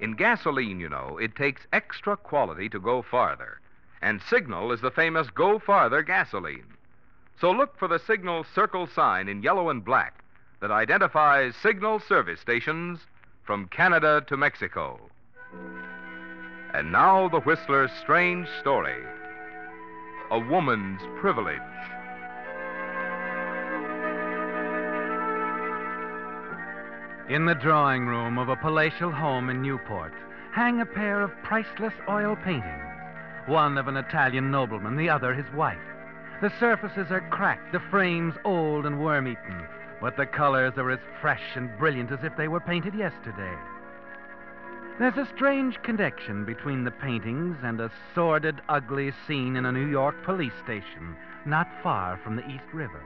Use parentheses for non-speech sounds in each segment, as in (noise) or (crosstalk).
In gasoline, you know, it takes extra quality to go farther, and Signal is the famous Go Farther gasoline. So look for the Signal circle sign in yellow and black that identifies Signal service stations from Canada to Mexico. And now the Whistler's strange story a woman's privilege. In the drawing room of a palatial home in Newport hang a pair of priceless oil paintings, one of an Italian nobleman, the other his wife. The surfaces are cracked, the frames old and worm eaten, but the colors are as fresh and brilliant as if they were painted yesterday. There's a strange connection between the paintings and a sordid, ugly scene in a New York police station not far from the East River.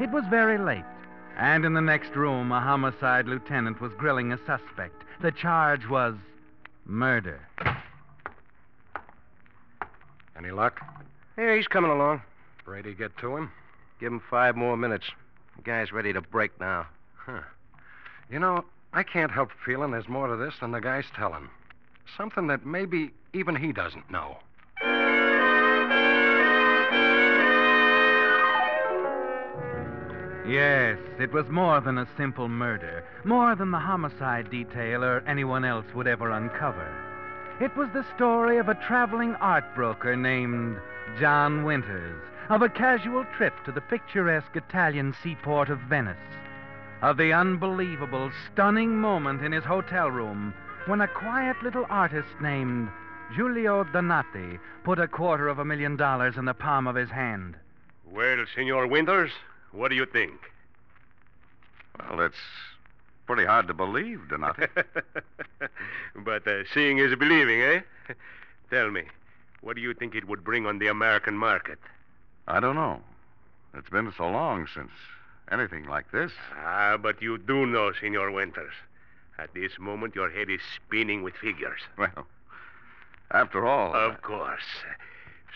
It was very late, and in the next room, a homicide lieutenant was grilling a suspect. The charge was murder. Any luck? Yeah, he's coming along. Brady get to him? Give him five more minutes. The guy's ready to break now. Huh. You know, I can't help feeling there's more to this than the guy's telling. Something that maybe even he doesn't know. Yes, it was more than a simple murder, more than the homicide detail or anyone else would ever uncover. It was the story of a traveling art broker named John Winters, of a casual trip to the picturesque Italian seaport of Venice, of the unbelievable, stunning moment in his hotel room when a quiet little artist named Giulio Donati put a quarter of a million dollars in the palm of his hand. Well, Senor Winters, what do you think? Well, it's pretty hard to believe, Donati. (laughs) but uh, seeing is believing, eh? (laughs) Tell me, what do you think it would bring on the American market? I don't know. It's been so long since anything like this. Ah, but you do know, Senor Winters. At this moment, your head is spinning with figures. (laughs) Well, After all. Of course.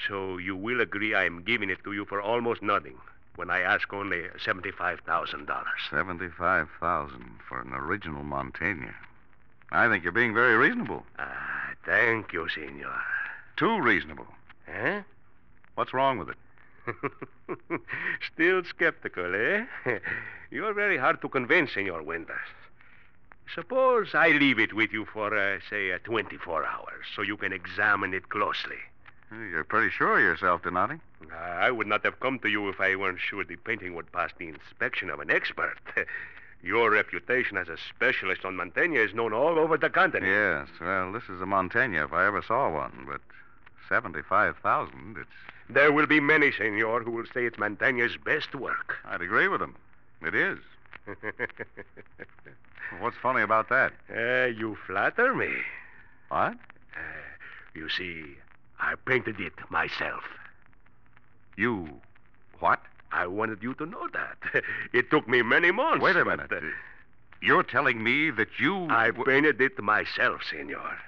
So you will agree I'm giving it to you for almost nothing when I ask only $75,000. 75000 for an original Mantegna. I think you're being very reasonable. Ah, thank you, senor. Too reasonable. Huh? What's wrong with it? (laughs) Still skeptical, eh? (laughs) You're very hard to convince, Senor Winters. Suppose I leave it with you for, uh, say, uh, 24 hours so you can examine it closely. You're pretty sure of yourself, Donati. I would not have come to you if I weren't sure the painting would pass the inspection of an expert. (laughs) Your reputation as a specialist on Mantegna is known all over the continent. Yes. Well, this is a Mantegna if I ever saw one, but 75000 it's. There will be many, senor, who will say it's Mantegna's best work. (laughs) I'd agree with them. It is. (laughs) What's funny about that? Uh, you flatter me. What? Uh, you see, I painted it myself. You. What? I wanted you to know that. (laughs) It took me many months. Wait a but, minute. uh, You're telling me that you. I painted it myself, senor.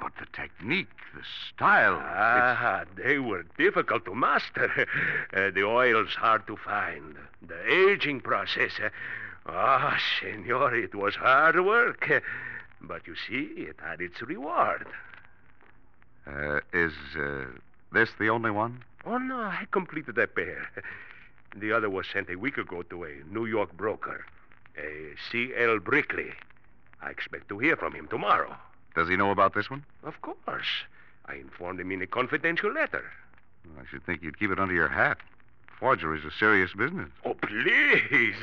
But the technique, the style. it's- Ah, they were difficult to master. (laughs) Uh, the oil's hard to find. The aging process. uh, Ah, senor, it was hard work. But you see, it had its reward. Uh, is uh, this the only one? Oh, no, I completed that pair. (laughs) The other was sent a week ago to a New York broker, a C.L. Brickley. I expect to hear from him tomorrow. Does he know about this one? Of course. I informed him in a confidential letter. I should think you'd keep it under your hat. Forgery's a serious business. Oh, please.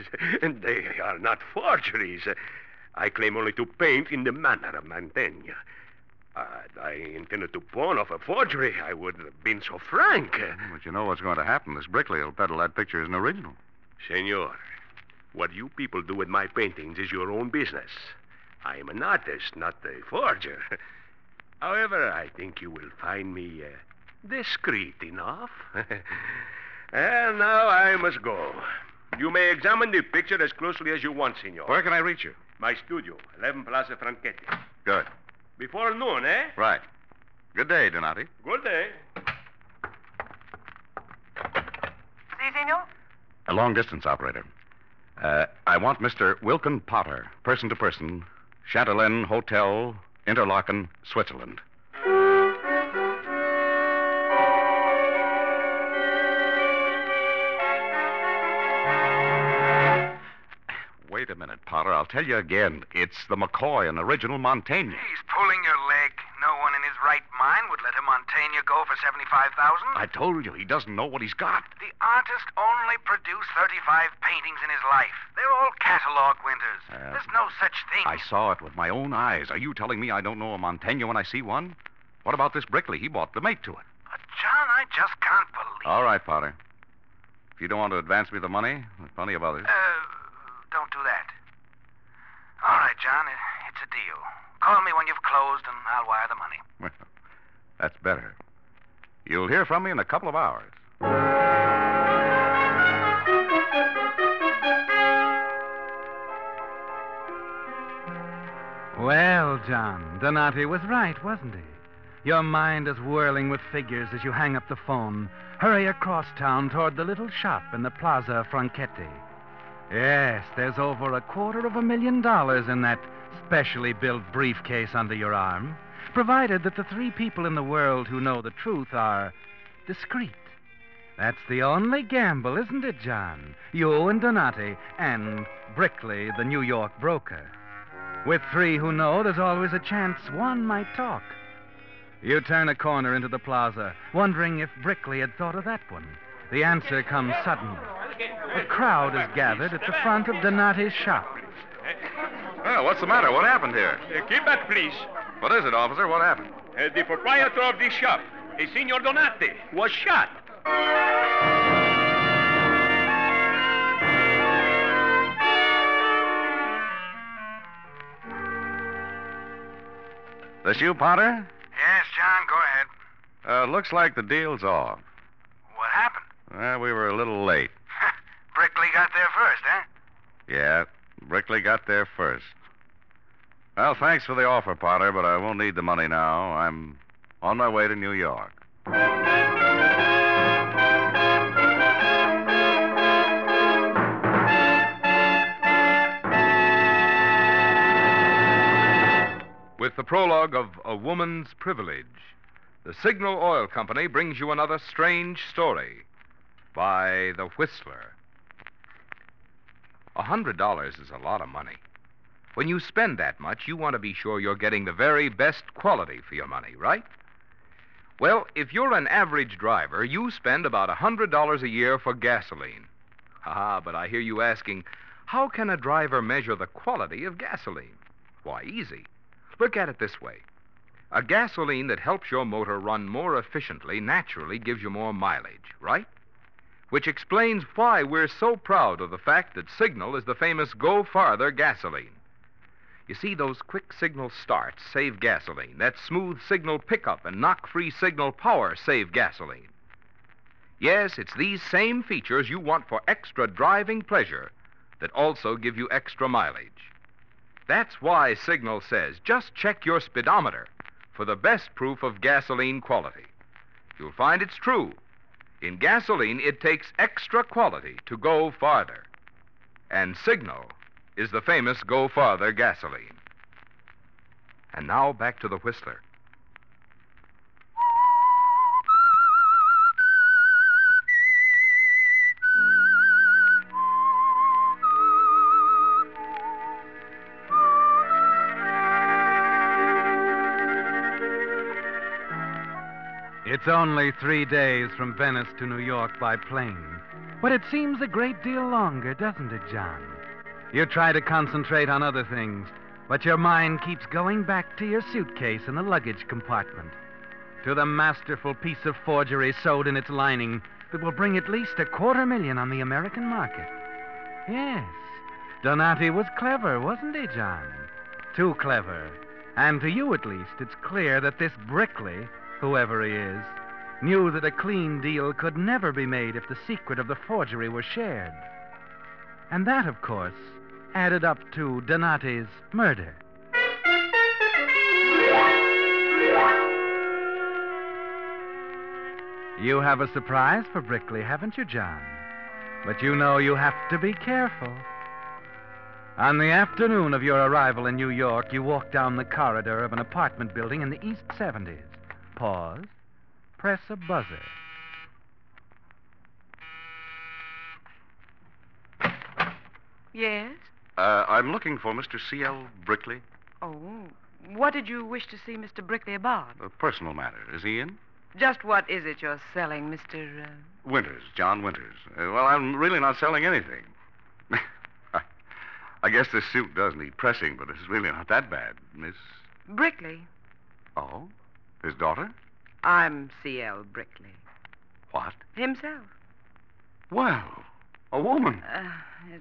(laughs) They are not forgeries. I claim only to paint in the manner of Mantegna. Uh, I intended to pawn off a forgery. I wouldn't have been so frank. But you know what's going to happen. This Brickley will peddle that picture as an original. Senor, what you people do with my paintings is your own business. I am an artist, not a forger. (laughs) However, I think you will find me uh, discreet enough. (laughs) and now I must go. You may examine the picture as closely as you want, senor. Where can I reach you? My studio, 11 Plaza Franchetti. Good. Before noon, eh? Right. Good day, Donati. Good day. Si, senor? A long distance operator. Uh, I want Mr. Wilkin Potter, person to person, Chatelaine Hotel, Interlaken, Switzerland. Wait a minute, Potter. I'll tell you again. It's the McCoy, an original Mantegna. He's pulling your leg. No one in his right mind would let a Mantegna go for 75000 I told you, he doesn't know what he's got. The artist only produced 35 paintings in his life. They're all catalog winters. Uh, There's no such thing. I saw it with my own eyes. Are you telling me I don't know a Mantegna when I see one? What about this Brickley? He bought the mate to it. But, John, I just can't believe. All right, Potter. If you don't want to advance me the money, there's plenty of others. Uh, don't do that. All right, John, it, it's a deal. Call me when you've closed, and I'll wire the money. (laughs) Well, that's better. You'll hear from me in a couple of hours. Well, John, Donati was right, wasn't he? Your mind is whirling with figures as you hang up the phone. Hurry across town toward the little shop in the Plaza Franchetti. Yes, there's over a quarter of a million dollars in that specially built briefcase under your arm, provided that the three people in the world who know the truth are discreet. That's the only gamble, isn't it, John? You and Donati, and Brickley, the New York broker. With three who know, there's always a chance one might talk. You turn a corner into the plaza, wondering if Brickley had thought of that one. The answer comes suddenly. A crowd is gathered at the front of Donati's shop. Well, what's the matter? What happened here? Uh, keep back, please. What is it, officer? What happened? Uh, the proprietor of this shop, a Signor Donati, was shot. This you, Potter? Yes, John, go ahead. Uh, looks like the deal's off. What happened? Well, we were a little late. (laughs) Brickley got there first, huh? Yeah, Brickley got there first. Well, thanks for the offer, Potter, but I won't need the money now. I'm on my way to New York. With the prologue of A Woman's Privilege, the Signal Oil Company brings you another strange story by The Whistler. A hundred dollars is a lot of money. When you spend that much, you want to be sure you're getting the very best quality for your money, right? Well, if you're an average driver, you spend about a hundred dollars a year for gasoline. Ah, but I hear you asking, how can a driver measure the quality of gasoline? Why, easy. Look at it this way. A gasoline that helps your motor run more efficiently naturally gives you more mileage, right? Which explains why we're so proud of the fact that Signal is the famous Go Farther gasoline. You see, those quick signal starts save gasoline. That smooth signal pickup and knock free signal power save gasoline. Yes, it's these same features you want for extra driving pleasure that also give you extra mileage. That's why Signal says just check your speedometer for the best proof of gasoline quality. You'll find it's true. In gasoline, it takes extra quality to go farther. And Signal is the famous Go Farther gasoline. And now back to the Whistler. It's only three days from Venice to New York by plane. But it seems a great deal longer, doesn't it, John? You try to concentrate on other things, but your mind keeps going back to your suitcase in the luggage compartment, to the masterful piece of forgery sewed in its lining that will bring at least a quarter million on the American market. Yes, Donati was clever, wasn't he, John? Too clever. And to you, at least, it's clear that this Brickley, whoever he is, knew that a clean deal could never be made if the secret of the forgery were shared. And that, of course, added up to Donati's murder. You have a surprise for Brickley, haven't you, John? But you know you have to be careful. On the afternoon of your arrival in New York, you walk down the corridor of an apartment building in the East 70s. Pause. Press a buzzer. Yes? Uh, I'm looking for Mr. C.L. Brickley. Oh, what did you wish to see Mr. Brickley about? A personal matter. Is he in? Just what is it you're selling, Mr. Uh... Winters, John Winters. Uh, well, I'm really not selling anything. (laughs) I guess this suit does need pressing, but it's really not that bad, Miss. Brickley? Oh? His daughter? I'm C.L. Brickley. What? Himself. Well, a woman. Uh,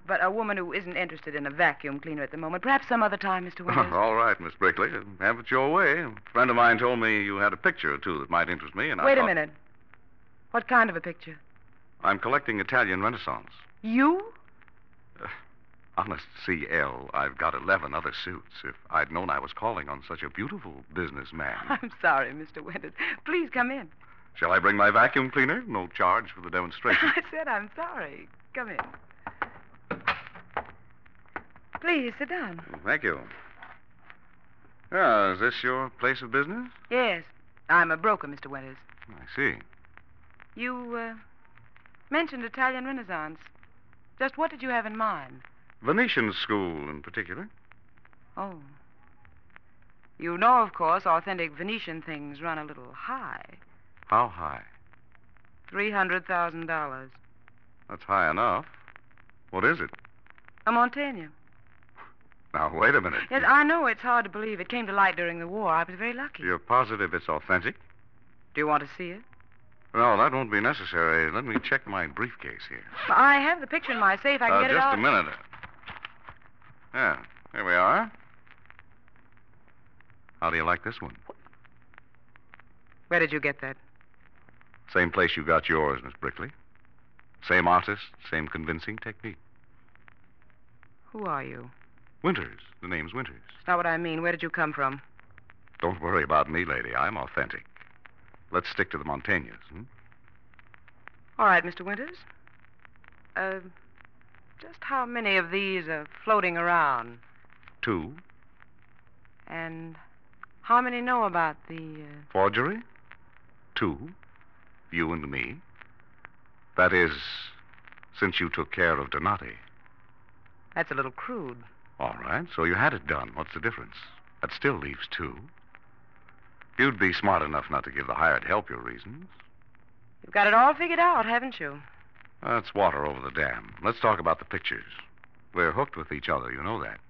but a woman who isn't interested in a vacuum cleaner at the moment. Perhaps some other time, Mr. Winters. (laughs) All right, Miss Brickley. Have it your way. A friend of mine told me you had a picture or two that might interest me, and I Wait a minute. What kind of a picture? I'm collecting Italian Renaissance. You? Honest C.L., I've got 11 other suits. If I'd known I was calling on such a beautiful businessman. (laughs) I'm sorry, Mr. Winters. Please come in. Shall I bring my vacuum cleaner? No charge for the demonstration. (laughs) I said I'm sorry. Come in. Please sit down. Thank you. Ah, is this your place of business? Yes, I'm a broker, Mr. Winters. I see. You uh, mentioned Italian Renaissance. Just what did you have in mind? Venetian school in particular. Oh. You know, of course, authentic Venetian things run a little high. How high? $300,000. That's high enough. What is it? A Mantegna. Now, wait a minute. Yes, I know it's hard to believe. It came to light during the war. I was very lucky. You're positive it's authentic? Do you want to see it? No, that won't be necessary. Let me check my briefcase here. I have the picture in my safe. I can Uh, get it out. just a minute. Yeah, here we are. How do you like this one? Where did you get that? Same place you got yours, Miss Brickley. Same artist, same convincing technique. Who are you? Winters. The name's Winters. It's not what I mean. Where did you come from? Don't worry about me, lady. I'm authentic. let's stick to the Mantegnas. Hmm? All right, Mr. Winters. Uh, just how many of these are floating around? Two. And how many know about the. Uh... Forgery? Two. You and me. That is, since you took care of Donati. That's a little crude. All right, so you had it done. What's the difference? That still leaves two. You'd be smart enough not to give the hired help your reasons. You've got it all figured out, haven't you? That's water over the dam. Let's talk about the pictures. We're hooked with each other, you know that.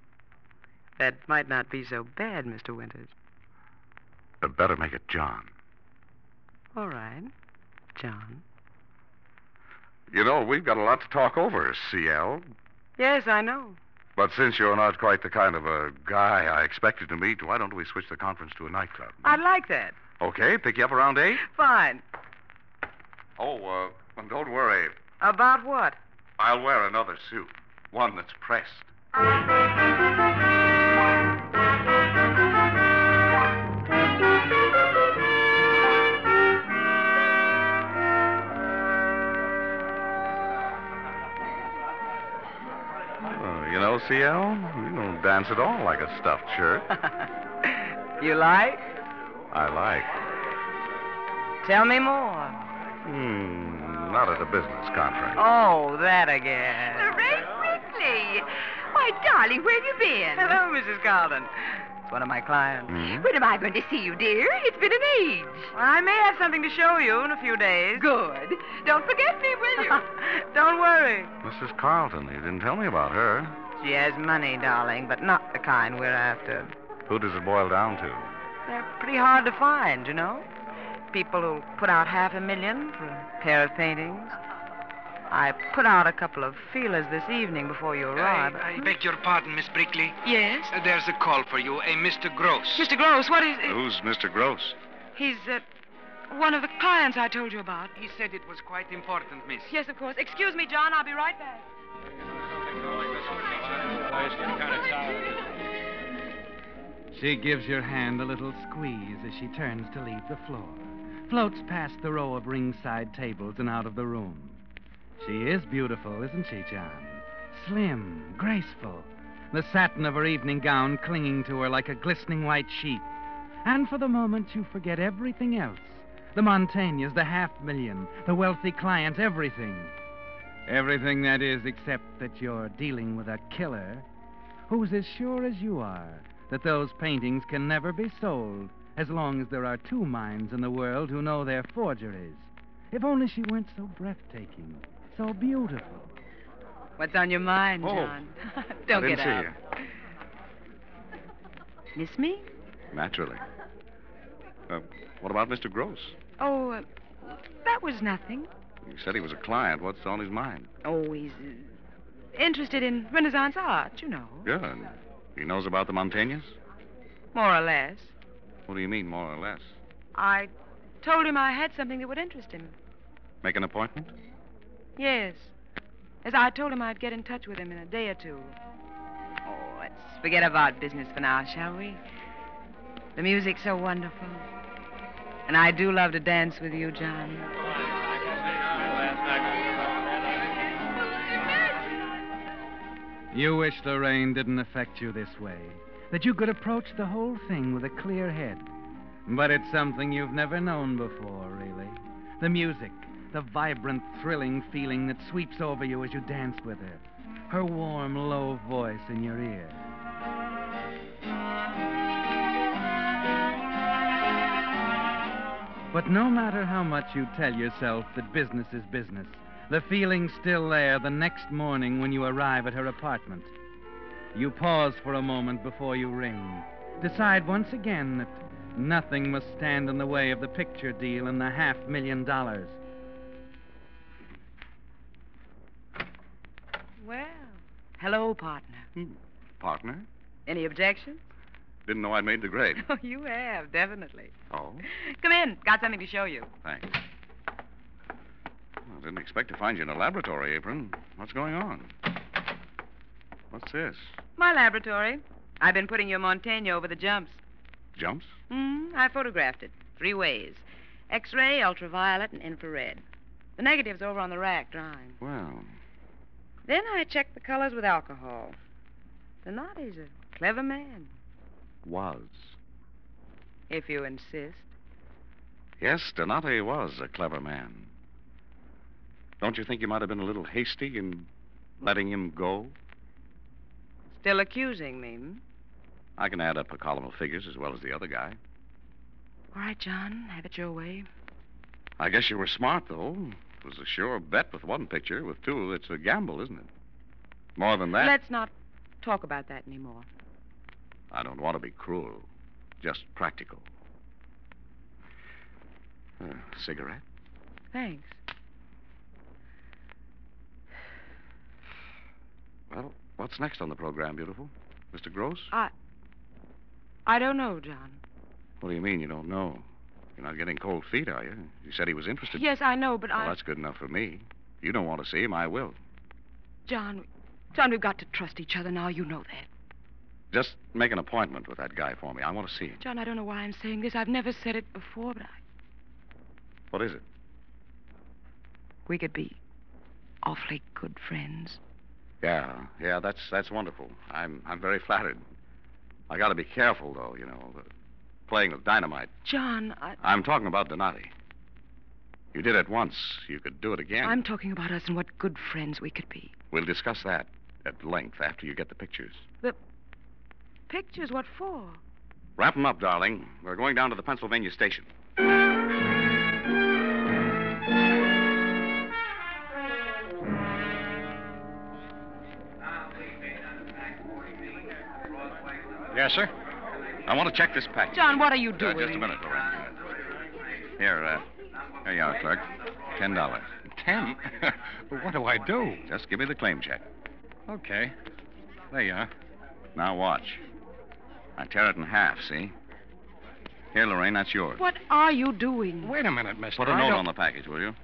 That might not be so bad, Mr. Winters. But better make it John. All right, John. You know, we've got a lot to talk over, CL. Yes, I know. But since you're not quite the kind of a guy I expected to meet, why don't we switch the conference to a nightclub? I'd like that. Okay, pick you up around 8? Fine. Oh, uh, and don't worry. About what? I'll wear another suit. One that's pressed. You know, CL, you don't dance at all like a stuffed shirt. (laughs) you like? I like. Tell me more. Hmm, not at a business conference. Oh, that again. Ray Quickly. Why, darling, where have you been? Hello, Mrs. Carlton. It's one of my clients. Hmm? When am I going to see you, dear? It's been an age. I may have something to show you in a few days. Good. Don't forget me, will you? (laughs) Don't worry. Mrs. Carlton, you didn't tell me about her. She has money, darling, but not the kind we're after. Who does it boil down to? They're pretty hard to find, you know. People who'll put out half a million for a pair of paintings. I put out a couple of feelers this evening before you arrived. I, I beg your pardon, Miss Brickley. Yes? Uh, there's a call for you, a Mr. Gross. Mr. Gross, what is. it? Who's Mr. Gross? He's uh, one of the clients I told you about. He said it was quite important, miss. Yes, of course. Excuse me, John. I'll be right back. She gives your hand a little squeeze as she turns to leave the floor, floats past the row of ringside tables and out of the room. She is beautiful, isn't she, John? Slim, graceful, the satin of her evening gown clinging to her like a glistening white sheet. And for the moment, you forget everything else the Mantegnas, the half million, the wealthy clients, everything. Everything, that is, except that you're dealing with a killer who's as sure as you are that those paintings can never be sold as long as there are two minds in the world who know they're forgeries. If only she weren't so breathtaking, so beautiful. What's on your mind, Oh. John? (laughs) Don't I didn't get see up. you. Miss me? Naturally. Uh, what about Mr. Gross? Oh, uh, that was nothing. You said he was a client. What's on his mind? Oh, he's uh, interested in Renaissance art, you know. Good. He knows about the Mantegnas? More or less. What do you mean, more or less? I told him I had something that would interest him. Make an appointment? Yes. As I told him I'd get in touch with him in a day or two. Oh, let's forget about business for now, shall we? The music's so wonderful. And I do love to dance with you, John. You wish the rain didn't affect you this way, that you could approach the whole thing with a clear head. But it's something you've never known before, really. The music, the vibrant, thrilling feeling that sweeps over you as you dance with her, her warm, low voice in your ear. But no matter how much you tell yourself that business is business, the feeling's still there the next morning when you arrive at her apartment. You pause for a moment before you ring. Decide once again that nothing must stand in the way of the picture deal and the half million dollars. Well, hello, partner. Hmm. Partner? Any objections? Didn't know I'd made the grade. (laughs) Oh, you have, definitely. Oh, Come in. Got something to show you. thanks. Well, didn't expect to find you in a laboratory apron. What's going on? What's this? My laboratory. I've been putting your Mantegna over the jumps. Jumps? Hmm, I photographed it three ways. X ray, ultraviolet, and infrared. The negative's over on the rack drying. Well, Then I checked the colors with alcohol. Donati's a clever man, was. if you insist. Yes, Donati was a clever man. Don't you think you might have been a little hasty in letting him go? Still accusing me, hmm? I can add up a column of figures as well as the other guy. All right, John, have it your way. I guess you were smart, though. It was a sure bet with one picture. With two, it's a gamble, isn't it? More than that, Let's not talk about that anymore. I don't want to be cruel. Just practical. Uh, cigarette? Thanks. Well, what's next on the program, beautiful? Mr. Gross? I. I don't know, John. What do you mean you don't know? You're not getting cold feet, are you? You said he was interested. Yes, I know, but Well, I. that's good enough for me. If you don't want to see him, I will. John, John, we've got to trust each other now. You know that. Just make an appointment with that guy for me. I want to see him. John, I don't know why I'm saying this. I've never said it before, but I. What is it? We could be awfully good friends. Yeah, yeah, that's that's wonderful. I'm I'm very flattered. I got to be careful, though. You know, playing with dynamite. John, I. I'm talking about Donati. You did it once. You could do it again. I'm talking about us and what good friends we could be. We'll discuss that at length after you get the pictures. The pictures, what for? Wrap 'em up, darling. We're going down to the Pennsylvania station. Yes, sir. I want to check this package. John, what are you Uh, doing? just a minute, Lorraine. Here, uh, here you are, clerk. Ten dollars. Ten? (laughs) what do I do? Just give me the claim check. Okay. There you are. Now watch. I tear it in half, see? Here, Lorraine, that's yours. What are you doing? Wait a minute, mister. Put a I note don't- on the package, will you?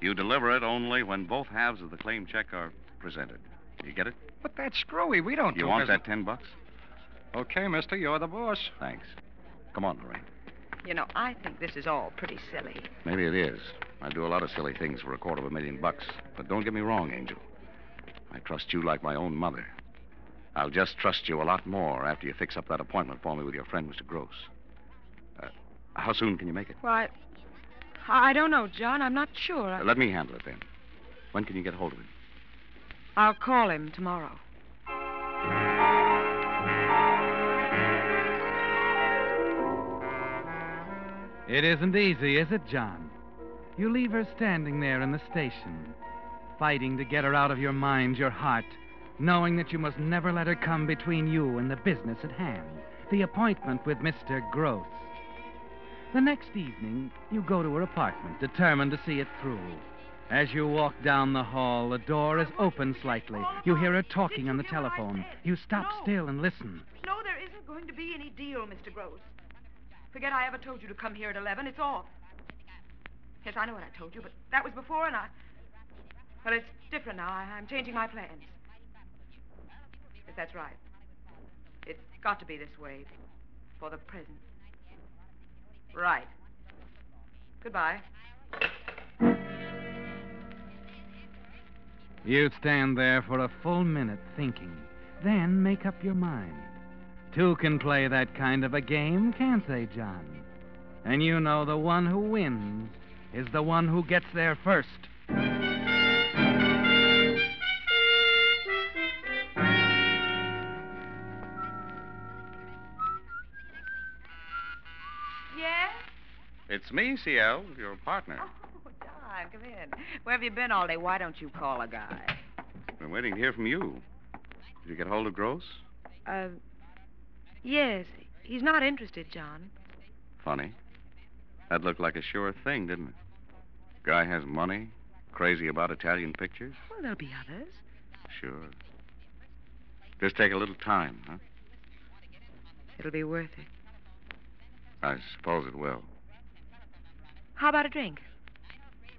You deliver it only when both halves of the claim check are presented. You get it? But that's screwy. We don't You do want business- that ten bucks? Okay, mister. You're the boss. Thanks. Come on, Lorraine. You know, I think this is all pretty silly. Maybe it is. I do a lot of silly things for a quarter of a million bucks. But don't get me wrong, Angel. I trust you like my own mother. I'll just trust you a lot more after you fix up that appointment for me with your friend, Mr. Gross. Uh, how soon can you make it? Why, I don't know, John. I'm not sure. I- Uh, let me handle it then. When can you get hold of him? I'll call him tomorrow. It isn't easy, is it, John? You leave her standing there in the station, fighting to get her out of your mind, your heart, knowing that you must never let her come between you and the business at hand, the appointment with Mr. Gross. The next evening, you go to her apartment, determined to see it through. As you walk down the hall, the door is open slightly. You hear her talking on the telephone. You stop still and listen. No, there isn't going to be any deal, Mr. Gross. Forget I ever told you to come here at 11. It's off. Yes, I know what I told you, but that was before, and I. Well, it's different now. I, I'm changing my plans. Yes, that's right. It's got to be this way for the present. Right. Goodbye. You stand there for a full minute thinking, then make up your mind. Two can play that kind of a game, can't they, John? And you know the one who wins is the one who gets there first. Yes? It's me, CL, your partner. Oh, John, come in. Where have you been all day? Why don't you call a guy? Been waiting to hear from you. Did you get hold of Gross? Uh, yes. He's not interested, John. Funny. That looked like a sure thing, didn't it? Guy has money, crazy about Italian pictures. Well, there'll be others. Sure. Just take a little time, huh? It'll be worth it. I suppose it will. How about a drink?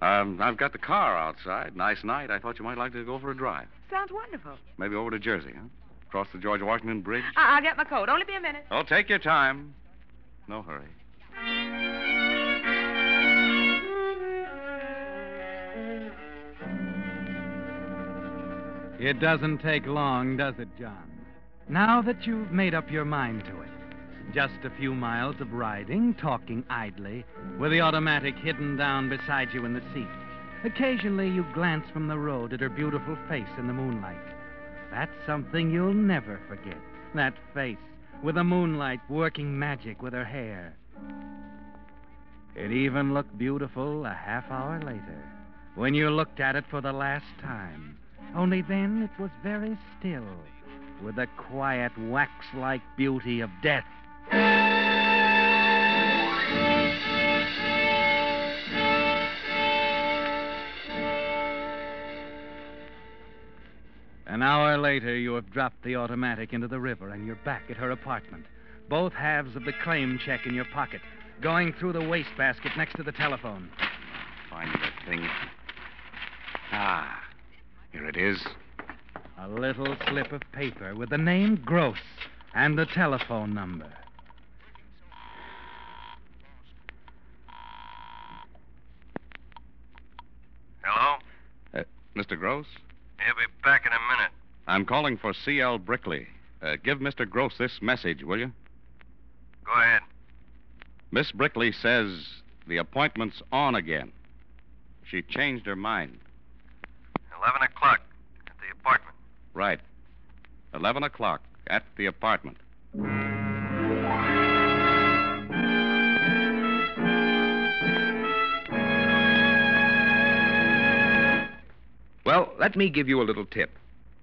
Um, I've got the car outside. Nice night. I thought you might like to go for a drive. Sounds wonderful. Maybe over to Jersey, huh? Across the George Washington Bridge? I- I'll get my coat. Only be a minute. Oh, take your time. No hurry. It doesn't take long, does it, John? Now that you've made up your mind to it, just a few miles of riding, talking idly, with the automatic hidden down beside you in the seat. Occasionally, you glance from the road at her beautiful face in the moonlight. That's something you'll never forget. That face, with the moonlight working magic with her hair. It even looked beautiful a half hour later, when you looked at it for the last time. Only then it was very still, with the quiet, wax like beauty of death. An hour later, you have dropped the automatic into the river and you're back at her apartment. Both halves of the claim check in your pocket, going through the wastebasket next to the telephone. Find the thing. Ah, here it is. A little slip of paper with the name Gross and the telephone number. Hello? Uh, Mr. Gross? He'll be back in a minute. I'm calling for C.L. Brickley. Uh, give Mr. Gross this message, will you? Go ahead. Miss Brickley says the appointment's on again. She changed her mind. 11 o'clock at the apartment. Right. 11 o'clock at the apartment. Well, let me give you a little tip.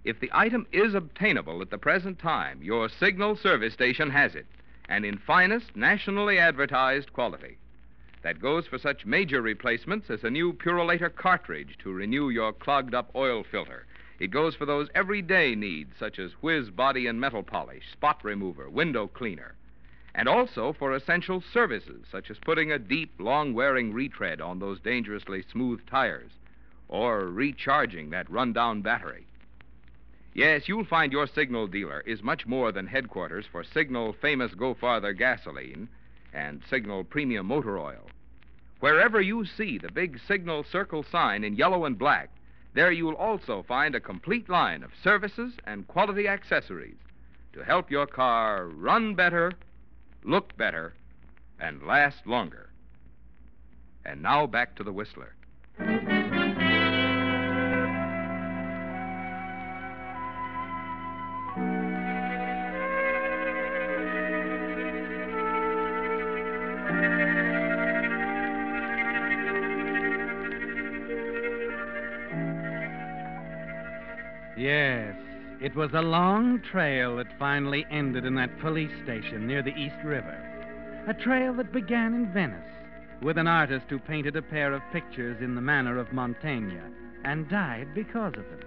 If the item is obtainable at the present time, your signal service station has it, and in finest, nationally advertised quality. That goes for such major replacements as a new Purolator cartridge to renew your clogged up oil filter. It goes for those everyday needs, such as whiz body and metal polish, spot remover, window cleaner. And also for essential services, such as putting a deep, long wearing retread on those dangerously smooth tires, or recharging that run-down battery. Yes, you'll find your Signal dealer is much more than headquarters for Signal famous Go Farther gasoline and Signal premium motor oil. Wherever you see the big Signal Circle sign in yellow and black, there you'll also find a complete line of services and quality accessories to help your car run better, look better, and last longer. And now back to the Whistler. Yes, it was a long trail that finally ended in that police station near the East River. A trail that began in Venice with an artist who painted a pair of pictures in the manner of Mantegna and died because of them.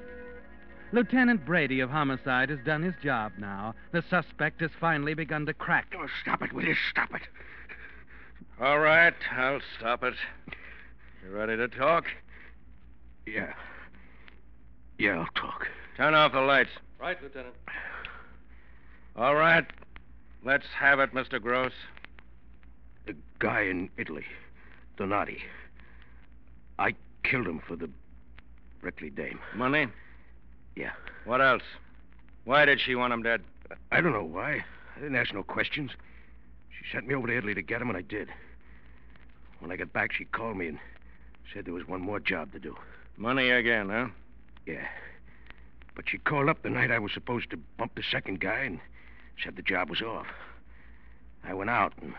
Lieutenant Brady of Homicide has done his job now. The suspect has finally begun to crack. Oh, stop it, will you? Stop it. All right, I'll stop it. You ready to talk? Yeah. Yeah, I'll talk. Turn off the lights. Right, Lieutenant. All right. Let's have it, Mr. Gross. The guy in Italy, Donati. I killed him for the Brickley dame. Money? Yeah. What else? Why did she want him dead? I don't know why. I didn't ask no questions. She sent me over to Italy to get him, and I did. When I got back, she called me and said there was one more job to do. Money again, huh? Yeah. But she called up the night I was supposed to bump the second guy and said the job was off. I went out, and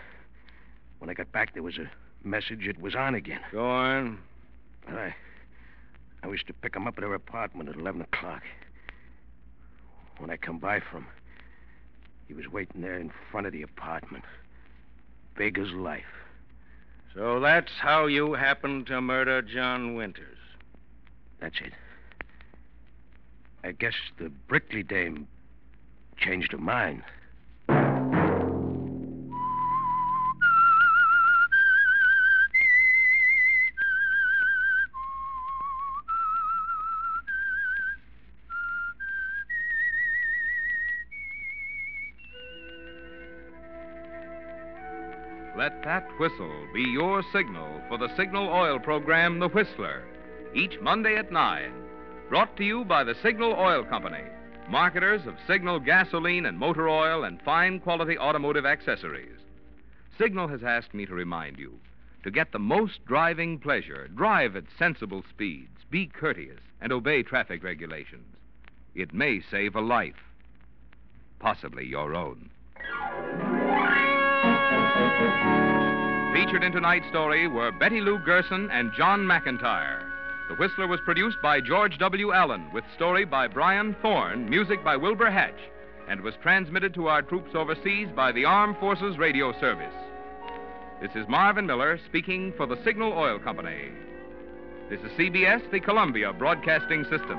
when I got back, there was a message it was on again. Go on. I, I was to pick him up at her apartment at 11 o'clock. When I come by from, he was waiting there in front of the apartment. Big as life. So that's how you happened to murder John Winters. That's it. I guess the Brickley dame changed her mind. Let that whistle be your signal for the Signal Oil program, The Whistler, each Monday at 9 Brought to you by the Signal Oil Company, marketers of Signal gasoline and motor oil and fine quality automotive accessories. Signal has asked me to remind you to get the most driving pleasure, drive at sensible speeds, be courteous, and obey traffic regulations. It may save a life, possibly your own. Featured in tonight's story were Betty Lou Gerson and John McIntyre. The Whistler was produced by George W. Allen, with story by Brian Thorne, music by Wilbur Hatch, and was transmitted to our troops overseas by the Armed Forces Radio Service. This is Marvin Miller speaking for the Signal Oil Company. This is CBS, the Columbia Broadcasting System.